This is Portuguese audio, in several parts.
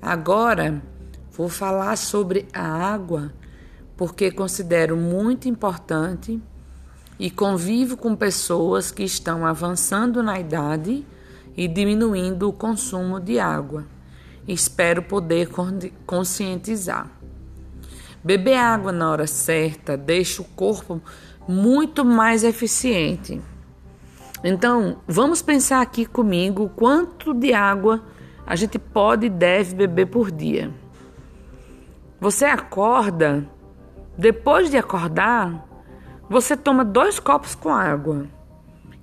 Agora vou falar sobre a água porque considero muito importante e convivo com pessoas que estão avançando na idade e diminuindo o consumo de água. Espero poder conscientizar. Beber água na hora certa deixa o corpo muito mais eficiente. Então, vamos pensar aqui comigo quanto de água a gente pode e deve beber por dia. Você acorda, depois de acordar, você toma dois copos com água.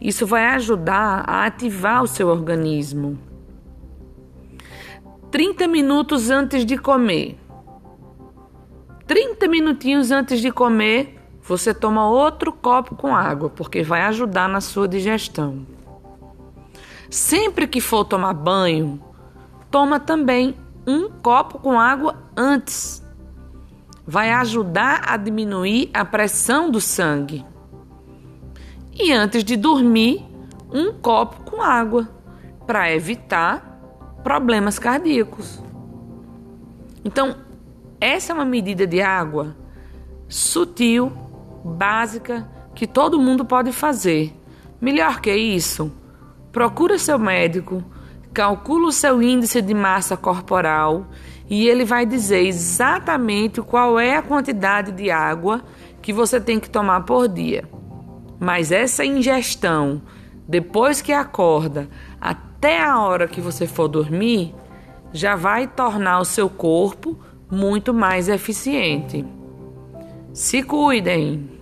Isso vai ajudar a ativar o seu organismo. 30 minutos antes de comer. 30 minutinhos antes de comer, você toma outro copo com água, porque vai ajudar na sua digestão. Sempre que for tomar banho, toma também um copo com água antes. Vai ajudar a diminuir a pressão do sangue. E antes de dormir, um copo com água para evitar problemas cardíacos. Então, essa é uma medida de água sutil, básica, que todo mundo pode fazer. Melhor que isso, procura seu médico, calcula o seu índice de massa corporal e ele vai dizer exatamente qual é a quantidade de água que você tem que tomar por dia. Mas essa ingestão, depois que acorda até a hora que você for dormir, já vai tornar o seu corpo muito mais eficiente. Se cuidem!